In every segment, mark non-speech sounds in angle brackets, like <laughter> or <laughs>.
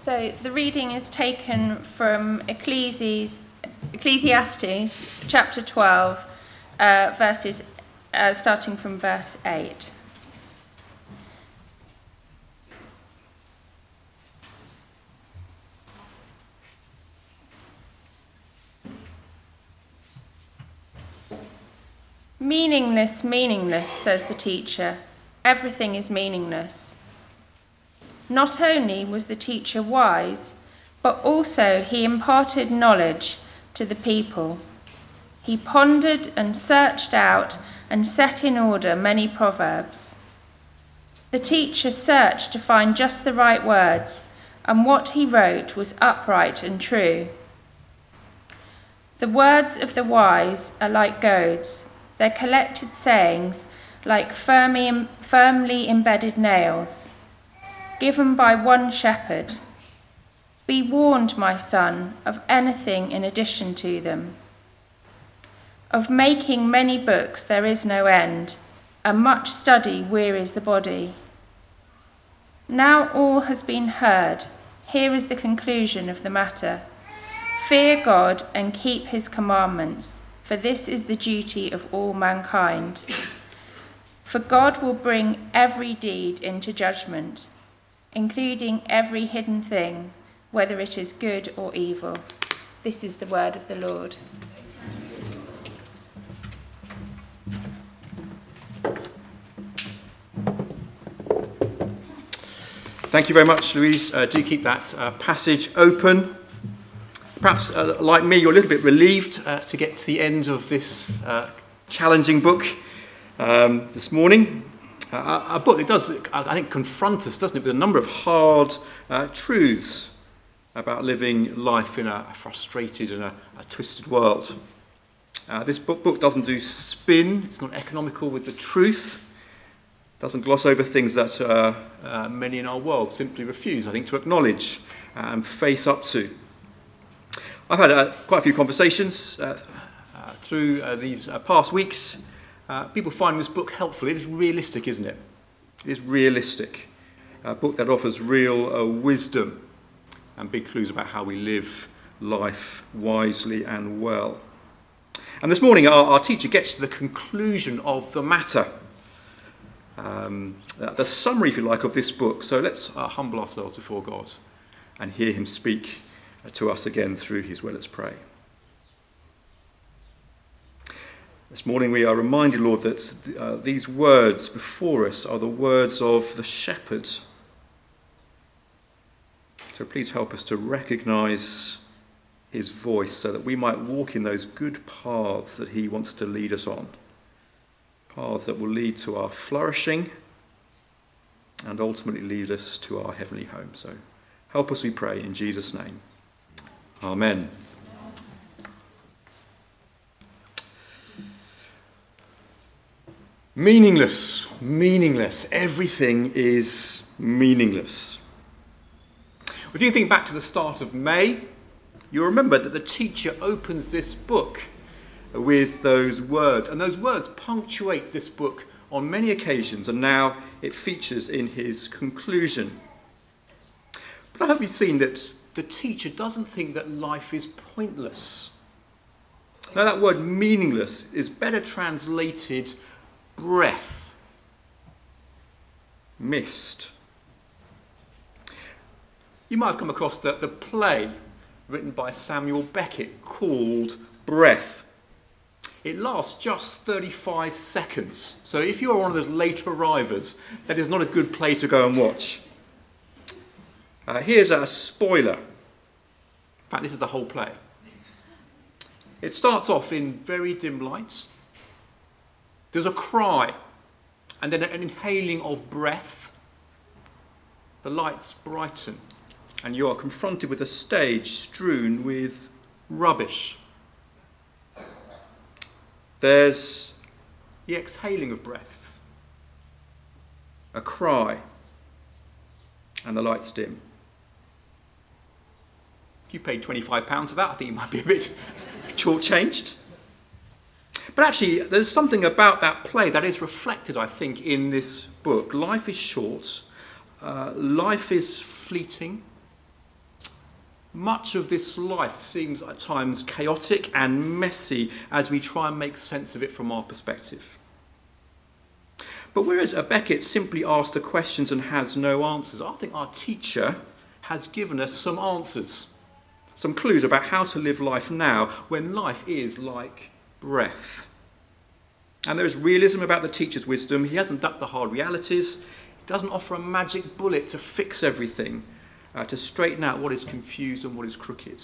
So the reading is taken from Ecclesiastes, Ecclesiastes chapter 12, uh, verses uh, starting from verse 8. Meaningless, meaningless, says the teacher. Everything is meaningless. Not only was the teacher wise, but also he imparted knowledge to the people. He pondered and searched out and set in order many proverbs. The teacher searched to find just the right words, and what he wrote was upright and true. The words of the wise are like goads, their collected sayings like firmly, firmly embedded nails, given by one shepherd. Be warned, my son, of anything in addition to them. Of making many books there is no end, and much study wearies the body. Now all has been heard. Here is the conclusion of the matter Fear God and keep his commandments, for this is the duty of all mankind. For God will bring every deed into judgment, including every hidden thing, whether it is good or evil. This is the word of the Lord. Thank you very much, Louise. Uh, do keep that uh, passage open. Perhaps, uh, like me, you're a little bit relieved uh, to get to the end of this uh, challenging book um, this morning. Uh, a book that does, I think, confront us, doesn't it, with a number of hard truths about living life in a, frustrated and a, a twisted world. this book, book doesn't do spin, it's not economical with the truth doesn't gloss over things that uh, uh, many in our world simply refuse, I think, to acknowledge and face up to. I've had uh, quite a few conversations uh, uh, through uh, these past weeks. People find this book helpful. It is realistic, isn't it? It is realistic. A book that offers real wisdom and big clues about how we live life wisely and well. And this morning, our, our teacher gets to the conclusion of the matter um, the summary, if you like, of this book. So let's uh, humble ourselves before God and hear Him speak uh, to us again through His word. Let's pray. This morning we are reminded, Lord, that uh, these words before us are the words of the shepherd. So please help us to recognize his voice so that we might walk in those good paths that he wants to lead us on paths that will lead to our flourishing and ultimately lead us to our heavenly home. So help us, we pray, in Jesus' name. Amen. Meaningless, meaningless. Everything is meaningless. If you think back to the start of May, you'll remember that the teacher opens this book with those words. And those words punctuate this book on many occasions, and now it features in his conclusion. But I hope you've seen that the teacher doesn't think that life is pointless. Now, that word meaningless is better translated breath, mist. You might have come across the, the play written by Samuel Beckett called Breath. It lasts just 35 seconds. So if you are one of those late arrivers, that is not a good play to go and watch. Uh, here's a spoiler. In fact, this is the whole play. It starts off in very dim light. There's a cry, and then an inhaling of breath. The lights brighten, and you are confronted with a stage strewn with rubbish. There's the exhaling of breath, a cry, and the lights dim. If you paid £25 for that, I think you might be a bit <laughs> shortchanged. But actually, there's something about that play that is reflected, I think, in this book. Life is short, uh, life is fleeting, Much of this life seems at times chaotic and messy as we try and make sense of it from our perspective. But whereas a Beckett simply asks the questions and has no answers, I think our teacher has given us some answers, some clues about how to live life now when life is like breath. And there is realism about the teacher's wisdom. He hasn't ducked the hard realities. He doesn't offer a magic bullet to fix everything, uh, to straighten out what is confused and what is crooked.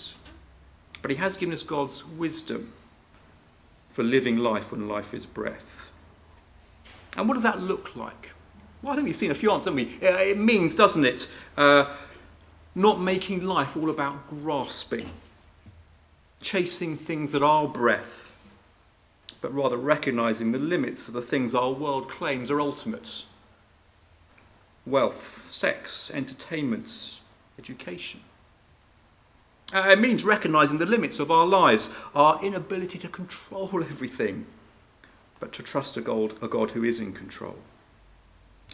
But he has given us God's wisdom for living life when life is breath. And what does that look like? Well, I think we've seen a few answers, haven't we? It means, doesn't it, uh, not making life all about grasping, chasing things that are breath but rather recognizing the limits of the things our world claims are ultimate wealth, sex, entertainment, education. Uh, it means recognizing the limits of our lives, our inability to control everything, but to trust a God, a God who is in control.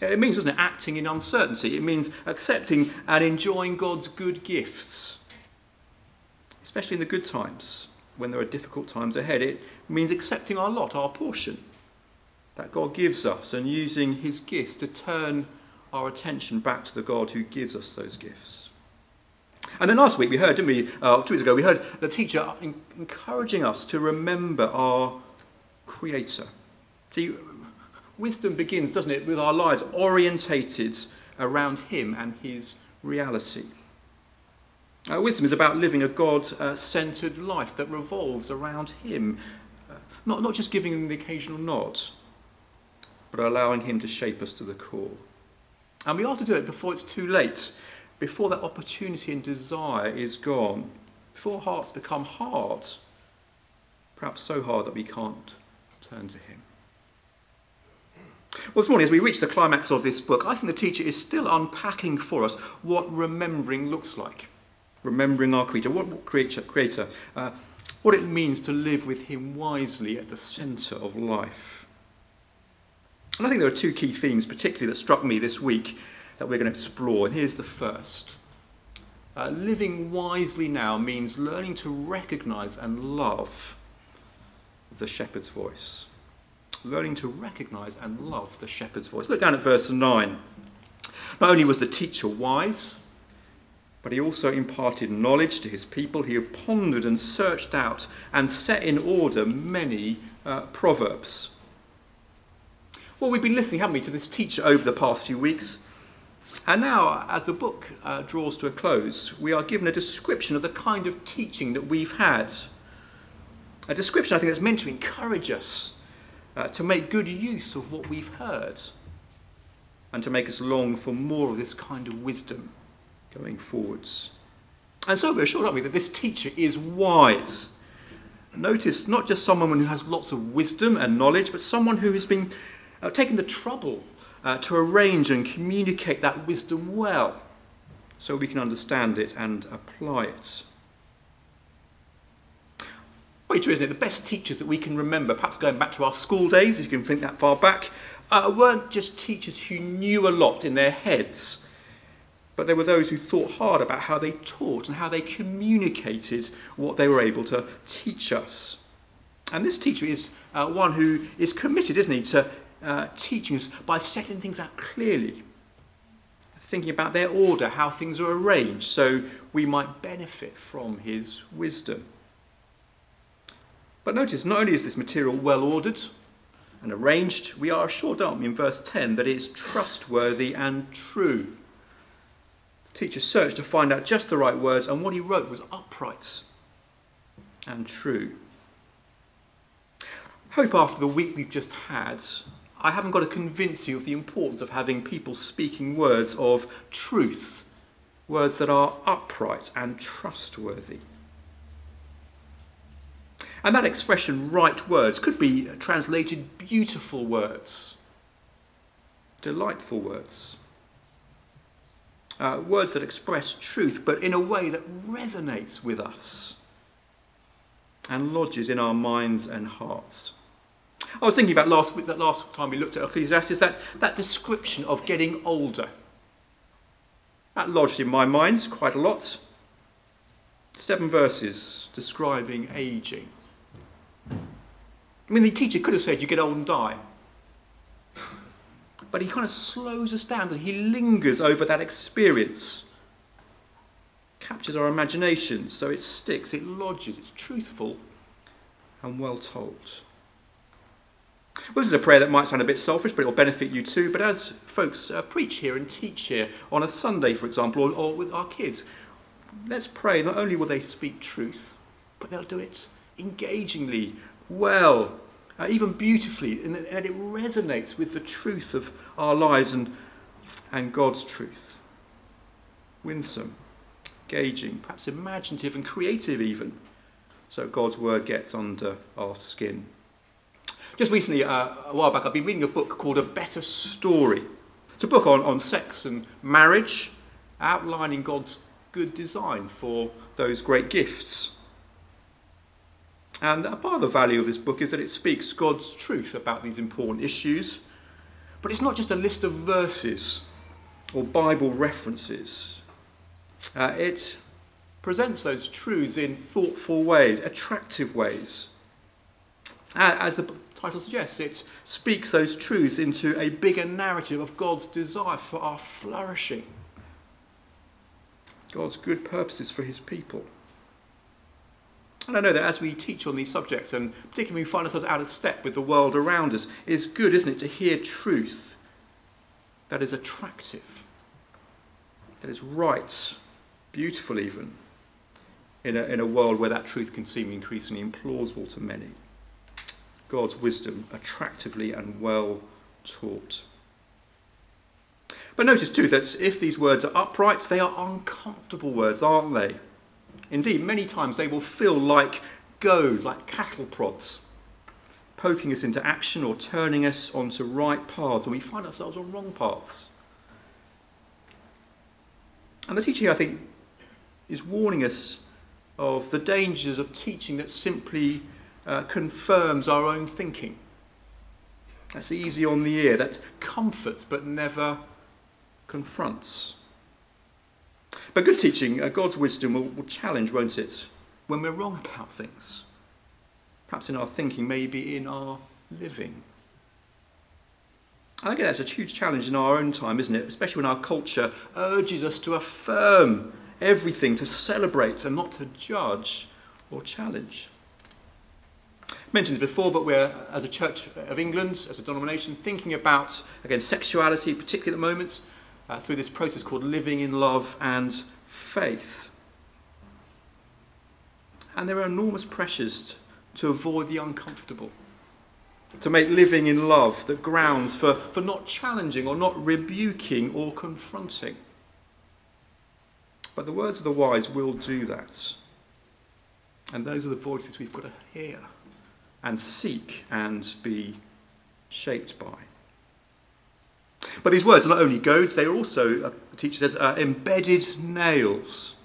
It means, doesn't it, acting in uncertainty. It means accepting and enjoying God's good gifts, especially in the good times when there are difficult times ahead. It means accepting our lot, our portion that God gives us, and using his gifts to turn our attention back to the God who gives us those gifts. And then last week we heard, didn't we, uh, two weeks ago, we heard the teacher encouraging us to remember our Creator. See, wisdom begins, doesn't it, with our lives orientated around Him and His reality. Uh, wisdom is about living a God centered life that revolves around Him not, not just giving him the occasional nod, but allowing him to shape us to the core. And we ought to do it before it's too late, before that opportunity and desire is gone, before hearts become hard, perhaps so hard that we can't turn to him. Well, this morning, as we reach the climax of this book, I think the teacher is still unpacking for us what remembering looks like. Remembering our creator, what creator, creator uh, what it means to live with Him wisely at the centre of life. And I think there are two key themes, particularly, that struck me this week that we're going to explore. And here's the first uh, Living wisely now means learning to recognise and love the shepherd's voice. Learning to recognise and love the shepherd's voice. Look down at verse 9. Not only was the teacher wise, but he also imparted knowledge to his people. He pondered and searched out and set in order many uh, proverbs. Well, we've been listening, haven't we, to this teacher over the past few weeks. And now, as the book uh, draws to a close, we are given a description of the kind of teaching that we've had. A description, I think, that's meant to encourage us uh, to make good use of what we've heard and to make us long for more of this kind of wisdom going forwards. And so we're assured, aren't we, that this teacher is wise. Notice not just someone who has lots of wisdom and knowledge, but someone who has been uh, the trouble uh, to arrange and communicate that wisdom well so we can understand it and apply it. Very true, isn't it? The best teachers that we can remember, perhaps going back to our school days, if you can think that far back, uh, weren't just teachers who knew a lot in their heads but there were those who thought hard about how they taught and how they communicated what they were able to teach us. And this teacher is uh, one who is committed, isn't he, to uh, teaching us by setting things out clearly, thinking about their order, how things are arranged, so we might benefit from his wisdom. But notice, not only is this material well ordered and arranged, we are assured, aren't we, in verse 10, that it's trustworthy and true teacher searched to find out just the right words, and what he wrote was upright and true. Hope after the week we've just had, I haven't got to convince you of the importance of having people speaking words of truth, words that are upright and trustworthy. And that expression, right words, could be translated beautiful words, delightful words uh, words that express truth, but in a way that resonates with us and lodges in our minds and hearts. I was thinking about last week, that last time we looked at Ecclesiastes, that, that description of getting older. That lodged in my mind quite a lot. Seven verses describing aging. I mean, the teacher could have said, You get old and die. But he kind of slows us down and he lingers over that experience. Captures our imagination so it sticks, it lodges, it's truthful and well told. Well, this is a prayer that might sound a bit selfish, but it will benefit you too. But as folks uh, preach here and teach here on a Sunday, for example, or, or with our kids, let's pray not only will they speak truth, but they'll do it engagingly, well, uh, even beautifully, and, it resonates with the truth of our lives and, and God's truth. Winsome, engaging, perhaps imaginative and creative, even. So God's word gets under our skin. Just recently, uh, a while back, I've been reading a book called A Better Story. It's a book on, on sex and marriage, outlining God's good design for those great gifts. And a part of the value of this book is that it speaks God's truth about these important issues. But it's not just a list of verses or Bible references. Uh, it presents those truths in thoughtful ways, attractive ways. As the title suggests, it speaks those truths into a bigger narrative of God's desire for our flourishing, God's good purposes for his people. And I know that as we teach on these subjects, and particularly when we find ourselves out of step with the world around us, it is good, isn't it, to hear truth that is attractive, that is right, beautiful even, in a, in a world where that truth can seem increasingly implausible to many. God's wisdom attractively and well taught. But notice too that if these words are upright, they are uncomfortable words, aren't they? Indeed, many times they will feel like goad, like cattle prods, poking us into action or turning us onto right paths when we find ourselves on wrong paths. And the teacher here, I think, is warning us of the dangers of teaching that simply uh, confirms our own thinking. That's easy on the ear, that comforts but never confronts. But good teaching, uh, God's wisdom will, will challenge, won't it, when we're wrong about things. Perhaps in our thinking, maybe in our living. I think that's a huge challenge in our own time, isn't it? Especially when our culture urges us to affirm everything, to celebrate and not to judge or challenge I mentioned this before, but we're, as a Church of England, as a denomination, thinking about, again, sexuality, particularly at the moment, uh, through this process called living in love and faith. And there are enormous pressures to avoid the uncomfortable, to make living in love the grounds for, for not challenging or not rebuking or confronting. But the words of the wise will do that. And those are the voices we've got to hear and seek and be shaped by. But these words are not only goads, they are also, uh, the teacher says, uh, embedded nails.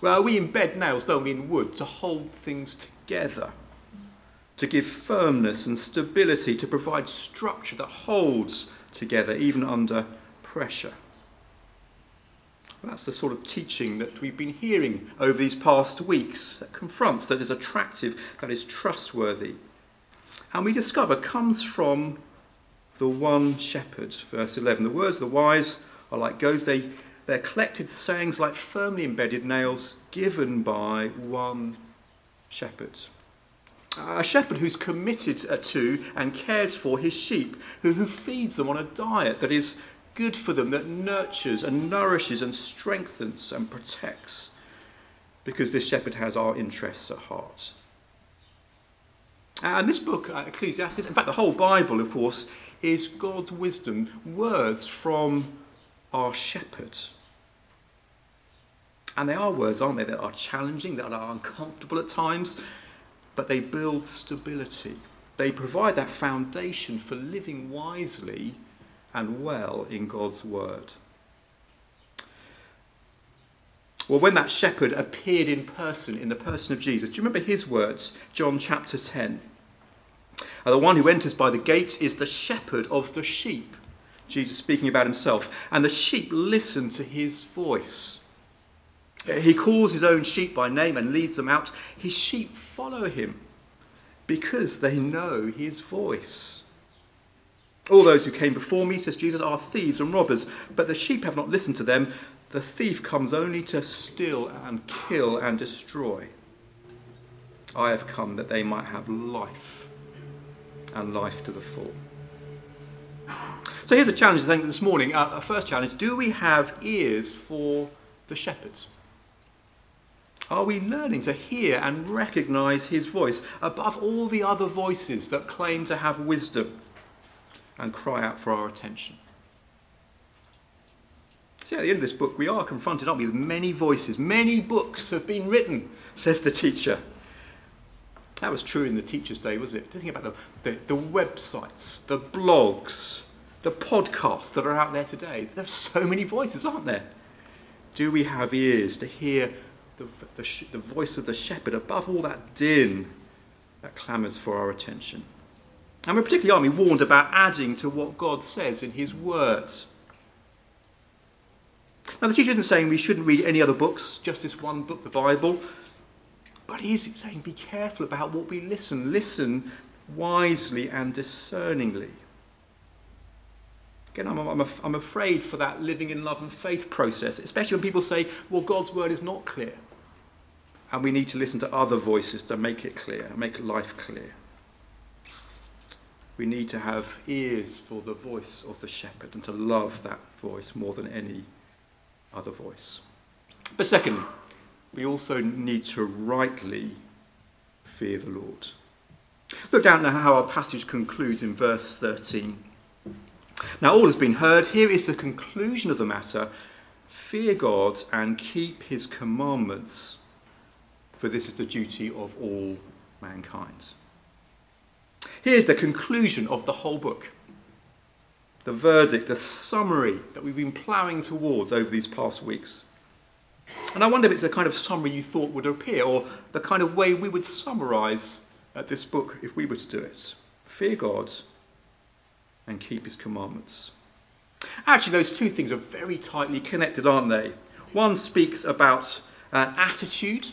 Well, we embed nails, don't we, in wood to hold things together, to give firmness and stability, to provide structure that holds together even under pressure. That's the sort of teaching that we've been hearing over these past weeks that confronts, that is attractive, that is trustworthy. And we discover comes from the one shepherd. Verse 11. The words of the wise are like goads, they, they're collected sayings like firmly embedded nails given by one shepherd. A shepherd who's committed to and cares for his sheep, who, who feeds them on a diet that is good for them, that nurtures and nourishes and strengthens and protects, because this shepherd has our interests at heart. And this book, uh, Ecclesiastes, in fact, the whole Bible, of course, is God's wisdom, words from our shepherd. And they are words, aren't they, that are challenging, that are uncomfortable at times, but they build stability. They provide that foundation for living wisely and well in God's word. Well, when that shepherd appeared in person, in the person of Jesus, do you remember his words? John chapter 10. And the one who enters by the gate is the shepherd of the sheep. Jesus speaking about himself. And the sheep listen to his voice. Uh, he calls his own sheep by name and leads them out. His sheep follow him because they know his voice. All those who came before me, says Jesus, are thieves and robbers, but the sheep have not listened to them. The thief comes only to steal and kill and destroy. I have come that they might have life and life to the full. So here's the challenge I think this morning. Uh, first challenge do we have ears for the shepherds? Are we learning to hear and recognize his voice above all the other voices that claim to have wisdom and cry out for our attention? See, at the end of this book, we are confronted, aren't we, with many voices. Many books have been written, says the teacher. That was true in the teacher's day, was it? Think about the, the, the websites, the blogs, the podcasts that are out there today. There are so many voices, aren't there? Do we have ears to hear the, the, the voice of the shepherd above all that din that clamours for our attention? And we're particularly, we, warned about adding to what God says in his words. Now, the teacher isn't saying we shouldn't read any other books, just this one book, the Bible. But he is saying be careful about what we listen. Listen wisely and discerningly. Again, I'm, I'm, I'm afraid for that living in love and faith process, especially when people say, well, God's word is not clear. And we need to listen to other voices to make it clear, make life clear. We need to have ears for the voice of the shepherd and to love that voice more than any other voice. But secondly, we also need to rightly fear the Lord. Look down at how our passage concludes in verse 13. Now, all has been heard. Here is the conclusion of the matter fear God and keep his commandments, for this is the duty of all mankind. Here's the conclusion of the whole book the verdict, the summary that we've been ploughing towards over these past weeks. And I wonder if it's the kind of summary you thought would appear, or the kind of way we would summarize uh, this book if we were to do it. Fear God and keep his commandments. Actually, those two things are very tightly connected, aren't they? One speaks about an attitude,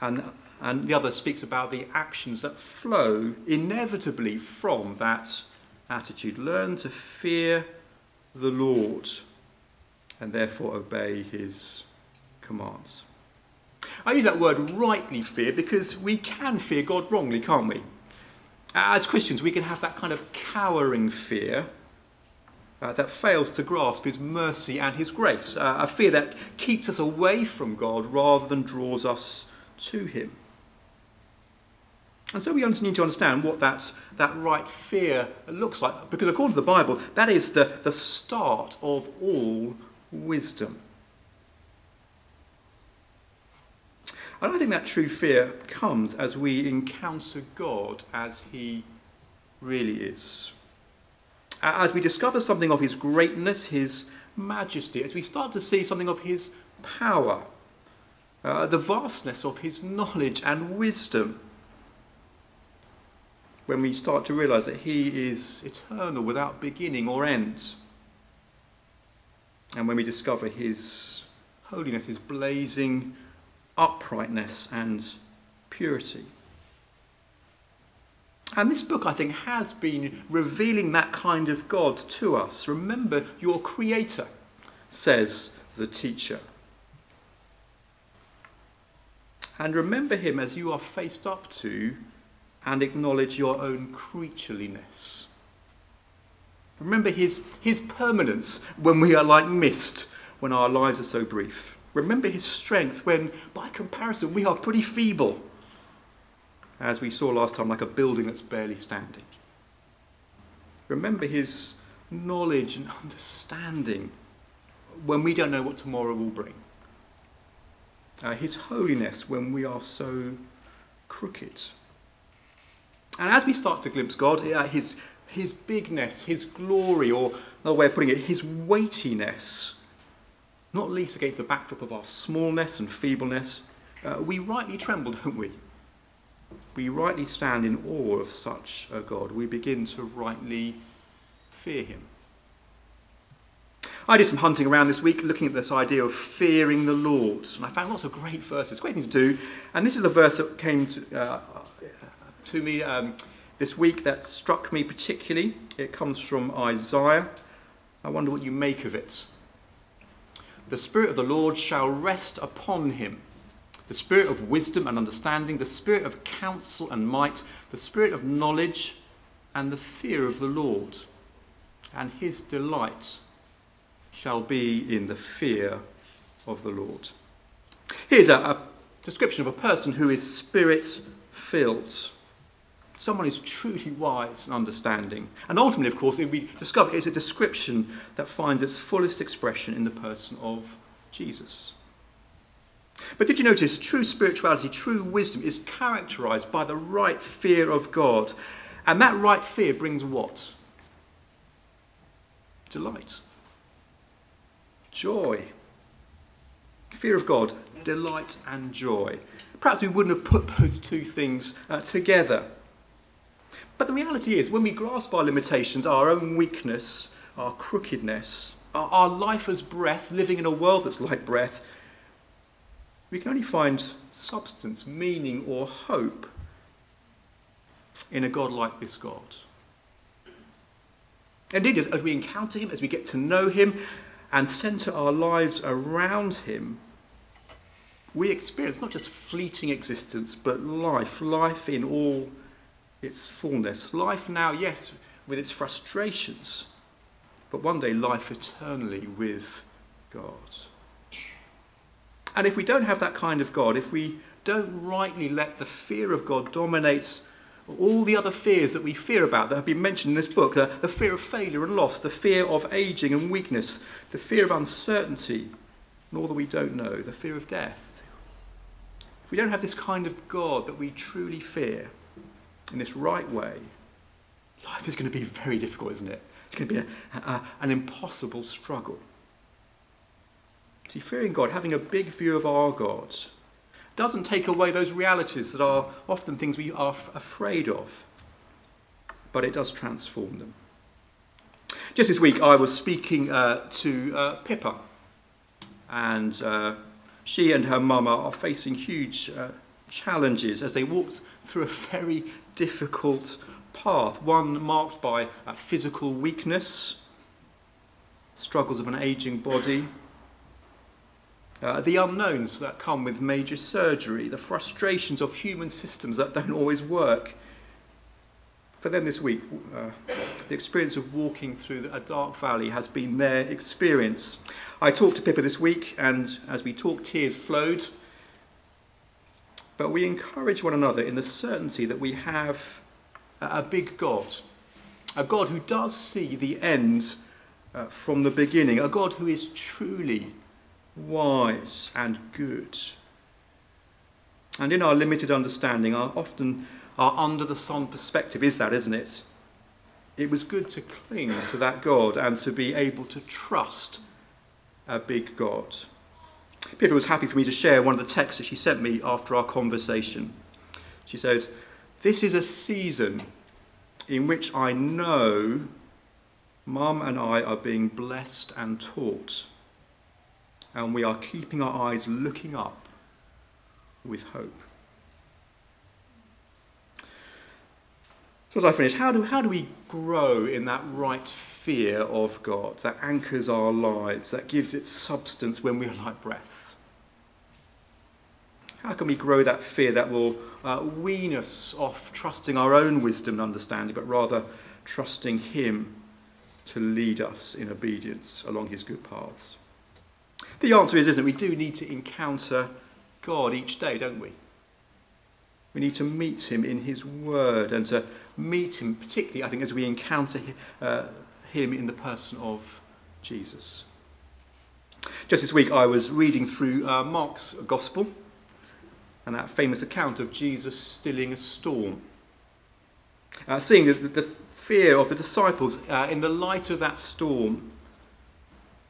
and, and the other speaks about the actions that flow inevitably from that attitude. Learn to fear the Lord and therefore obey his commands. I use that word rightly fear because we can fear God wrongly, can't we? As Christians, we can have that kind of cowering fear uh, that fails to grasp His mercy and His grace, uh, a fear that keeps us away from God rather than draws us to Him. And so we need to understand what that, that right fear looks like, because according to the Bible, that is the, the start of all wisdom. And I think that true fear comes as we encounter God as He really is. As we discover something of His greatness, His majesty, as we start to see something of His power, uh, the vastness of His knowledge and wisdom, when we start to realize that He is eternal without beginning or end, and when we discover His holiness, His blazing uprightness and purity. And this book, I think, has been revealing that kind of God to us. Remember your Creator, says the teacher. And remember Him as you are faced up to and acknowledge your own creatureliness. Remember His, his permanence when we are like mist, when our lives are so brief. Remember his strength when, by comparison, we are pretty feeble, as we saw last time, like a building that's barely standing. Remember his knowledge and understanding when we don't know what tomorrow will bring. Uh, his holiness when we are so crooked. And as we start to glimpse God, uh, his, his bigness, his glory, or another way of putting it, his weightiness, not least against the backdrop of our smallness and feebleness, uh, we rightly tremble, don't we? We rightly stand in awe of such a God. We begin to rightly fear him. I did some hunting around this week looking at this idea of fearing the Lord, and I found lots of great verses, great things to do. And this is a verse that came to, uh, to me um, this week that struck me particularly. It comes from Isaiah. I wonder what you make of it. The Spirit of the Lord shall rest upon him the Spirit of wisdom and understanding, the Spirit of counsel and might, the Spirit of knowledge and the fear of the Lord. And his delight shall be in the fear of the Lord. Here's a, a description of a person who is spirit filled. Someone who's truly wise and understanding. And ultimately, of course, we discover it's a description that finds its fullest expression in the person of Jesus. But did you notice true spirituality, true wisdom is characterized by the right fear of God. And that right fear brings what? Delight. Joy. Fear of God, delight and joy. Perhaps we wouldn't have put those two things uh, together. But the reality is, when we grasp our limitations, our own weakness, our crookedness, our, our life as breath, living in a world that's like breath, we can only find substance, meaning, or hope in a God like this God. Indeed, as we encounter Him, as we get to know Him and centre our lives around Him, we experience not just fleeting existence, but life, life in all its fullness. Life now, yes, with its frustrations, but one day life eternally with God. And if we don't have that kind of God, if we don't rightly let the fear of God dominate all the other fears that we fear about that have been mentioned in this book the, the fear of failure and loss, the fear of aging and weakness, the fear of uncertainty, and all that we don't know, the fear of death. If we don't have this kind of God that we truly fear in this right way, life is going to be very difficult, isn't it? It's going to be a, a, an impossible struggle. See, fearing God, having a big view of our God, doesn't take away those realities that are often things we are afraid of, but it does transform them. Just this week, I was speaking uh, to uh, Pippa, and uh, she and her mama are facing huge uh, challenges as they walked through a very difficult path, one marked by physical weakness, struggles of an aging body uh, the unknowns that come with major surgery, the frustrations of human systems that don't always work. For them this week, uh, the experience of walking through a dark valley has been their experience. I talked to Pippa this week, and as we talked, tears flowed. But we encourage one another in the certainty that we have a big God, a God who does see the end uh, from the beginning, a God who is truly wise, and good. And in our limited understanding, our often our under the sun perspective is that, isn't it? It was good to cling to that God and to be able to trust a big God. Pippa was happy for me to share one of the texts that she sent me after our conversation. She said, This is a season in which I know Mum and I are being blessed and taught and we are keeping our eyes looking up with hope. So, as I finish, how do, how do we grow in that right fear of God that anchors our lives, that gives it substance when we are like breath? How can we grow that fear that will uh, wean us off trusting our own wisdom and understanding, but rather trusting Him to lead us in obedience along His good paths? The answer is, isn't it? We do need to encounter God each day, don't we? We need to meet him in his word and to meet him, particularly, I think, as we encounter uh, him in the person of Jesus. Just this week, I was reading through uh, Mark's Gospel and that famous account of Jesus stilling a storm. Uh, seeing the, the, fear of the disciples uh, in the light of that storm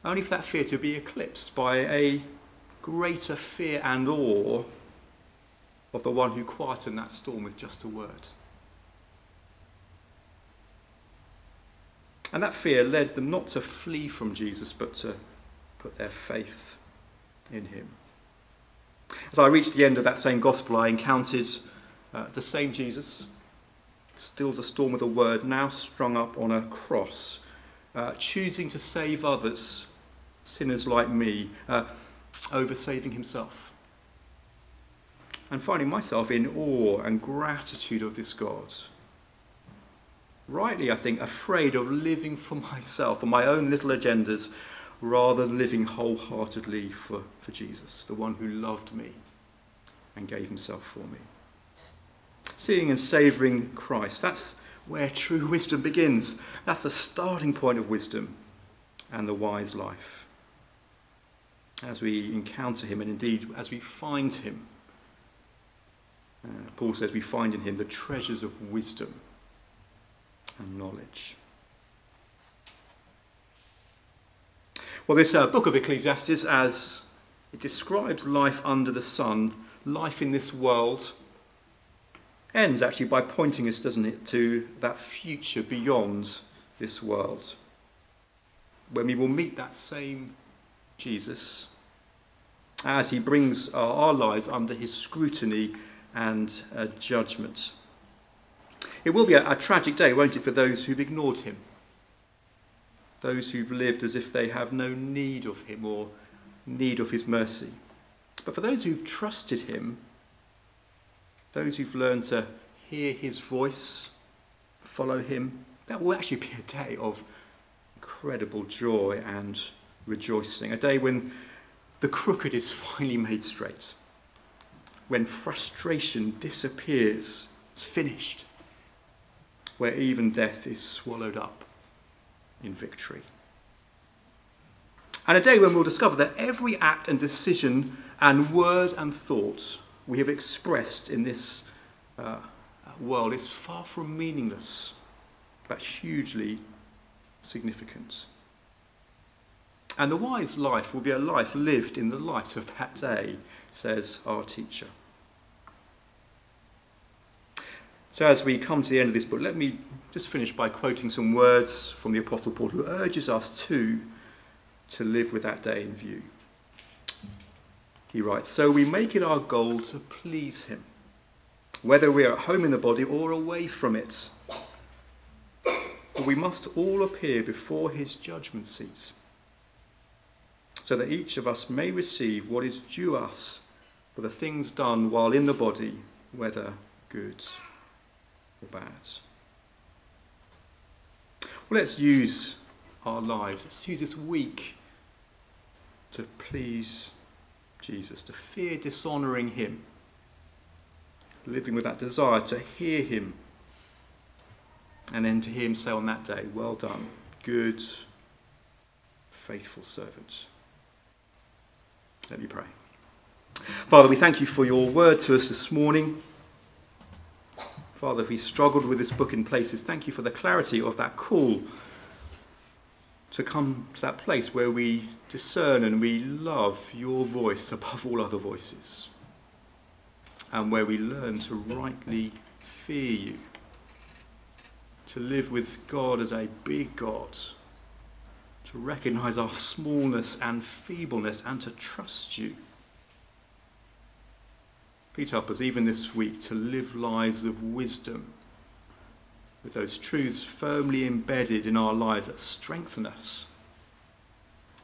only for that fear to be eclipsed by a greater fear and awe of the one who quietened that storm with just a word. And that fear led them not to flee from Jesus, but to put their faith in him. As I reached the end of that same gospel, I encountered uh, the same Jesus, stills a storm with a word, now strung up on a cross, uh, choosing to save others, sinners like me, uh, over saving himself. And finding myself in awe and gratitude of this God. Rightly, I think, afraid of living for <laughs> myself and my own little agendas rather than living wholeheartedly for, for Jesus, the one who loved me and gave himself for me. Seeing and savouring Christ, that's where true <laughs> wisdom begins. That's the starting point of wisdom and the wise life. As we encounter him, and indeed as we find him, uh, Paul says we find in him the treasures of wisdom and knowledge. Well, this uh, book of Ecclesiastes, as it describes life under the sun, life in this world, ends actually by pointing us, doesn't it, to that future beyond this world, when we will meet that same Jesus as he brings our, our lives under his scrutiny and uh, judgment. It will be a, a tragic day, won't it, for those who've ignored him those who've lived as if they have no need of him or need of his mercy. But for those who've trusted him, those who've learned to hear his voice, follow him, that will actually be a day of incredible joy and rejoicing. A day when the crooked is finally made straight, when frustration disappears, it's finished, where even death is swallowed up in victory. And a day when we'll discover that every act and decision and word and thought we have expressed in this uh, world is far from meaningless, but hugely significant. And the wise life will be a life lived in the light of that day, says our teacher. So, as we come to the end of this book, let me just finish by quoting some words from the Apostle Paul, who urges us to, to live with that day in view. He writes So we make it our goal to please him, whether we are at home in the body or away from it. For we must all appear before his judgment seat, so that each of us may receive what is due us for the things done while in the body, whether good or bad. Well, let's use our lives, let's use this week to please Jesus, to fear dishonouring him, living with that desire to hear him, and then to hear him say on that day, Well done, good, faithful servant. Let me pray. Father, we thank you for your word to us this morning. Father, if we struggled with this book in places, thank you for the clarity of that call to come to that place where we discern and we love your voice above all other voices, and where we learn to rightly fear you, to live with God as a big God, to recognize our smallness and feebleness, and to trust you Please help us, even this week, to live lives of wisdom with those truths firmly embedded in our lives that strengthen us.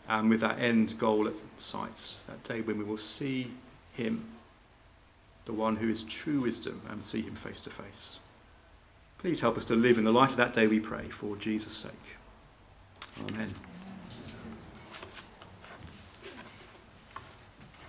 And with that end goal at sight, that day when we will see Him, the one who is true wisdom, and see Him face to face. Please help us to live in the light of that day, we pray, for Jesus' sake. Amen.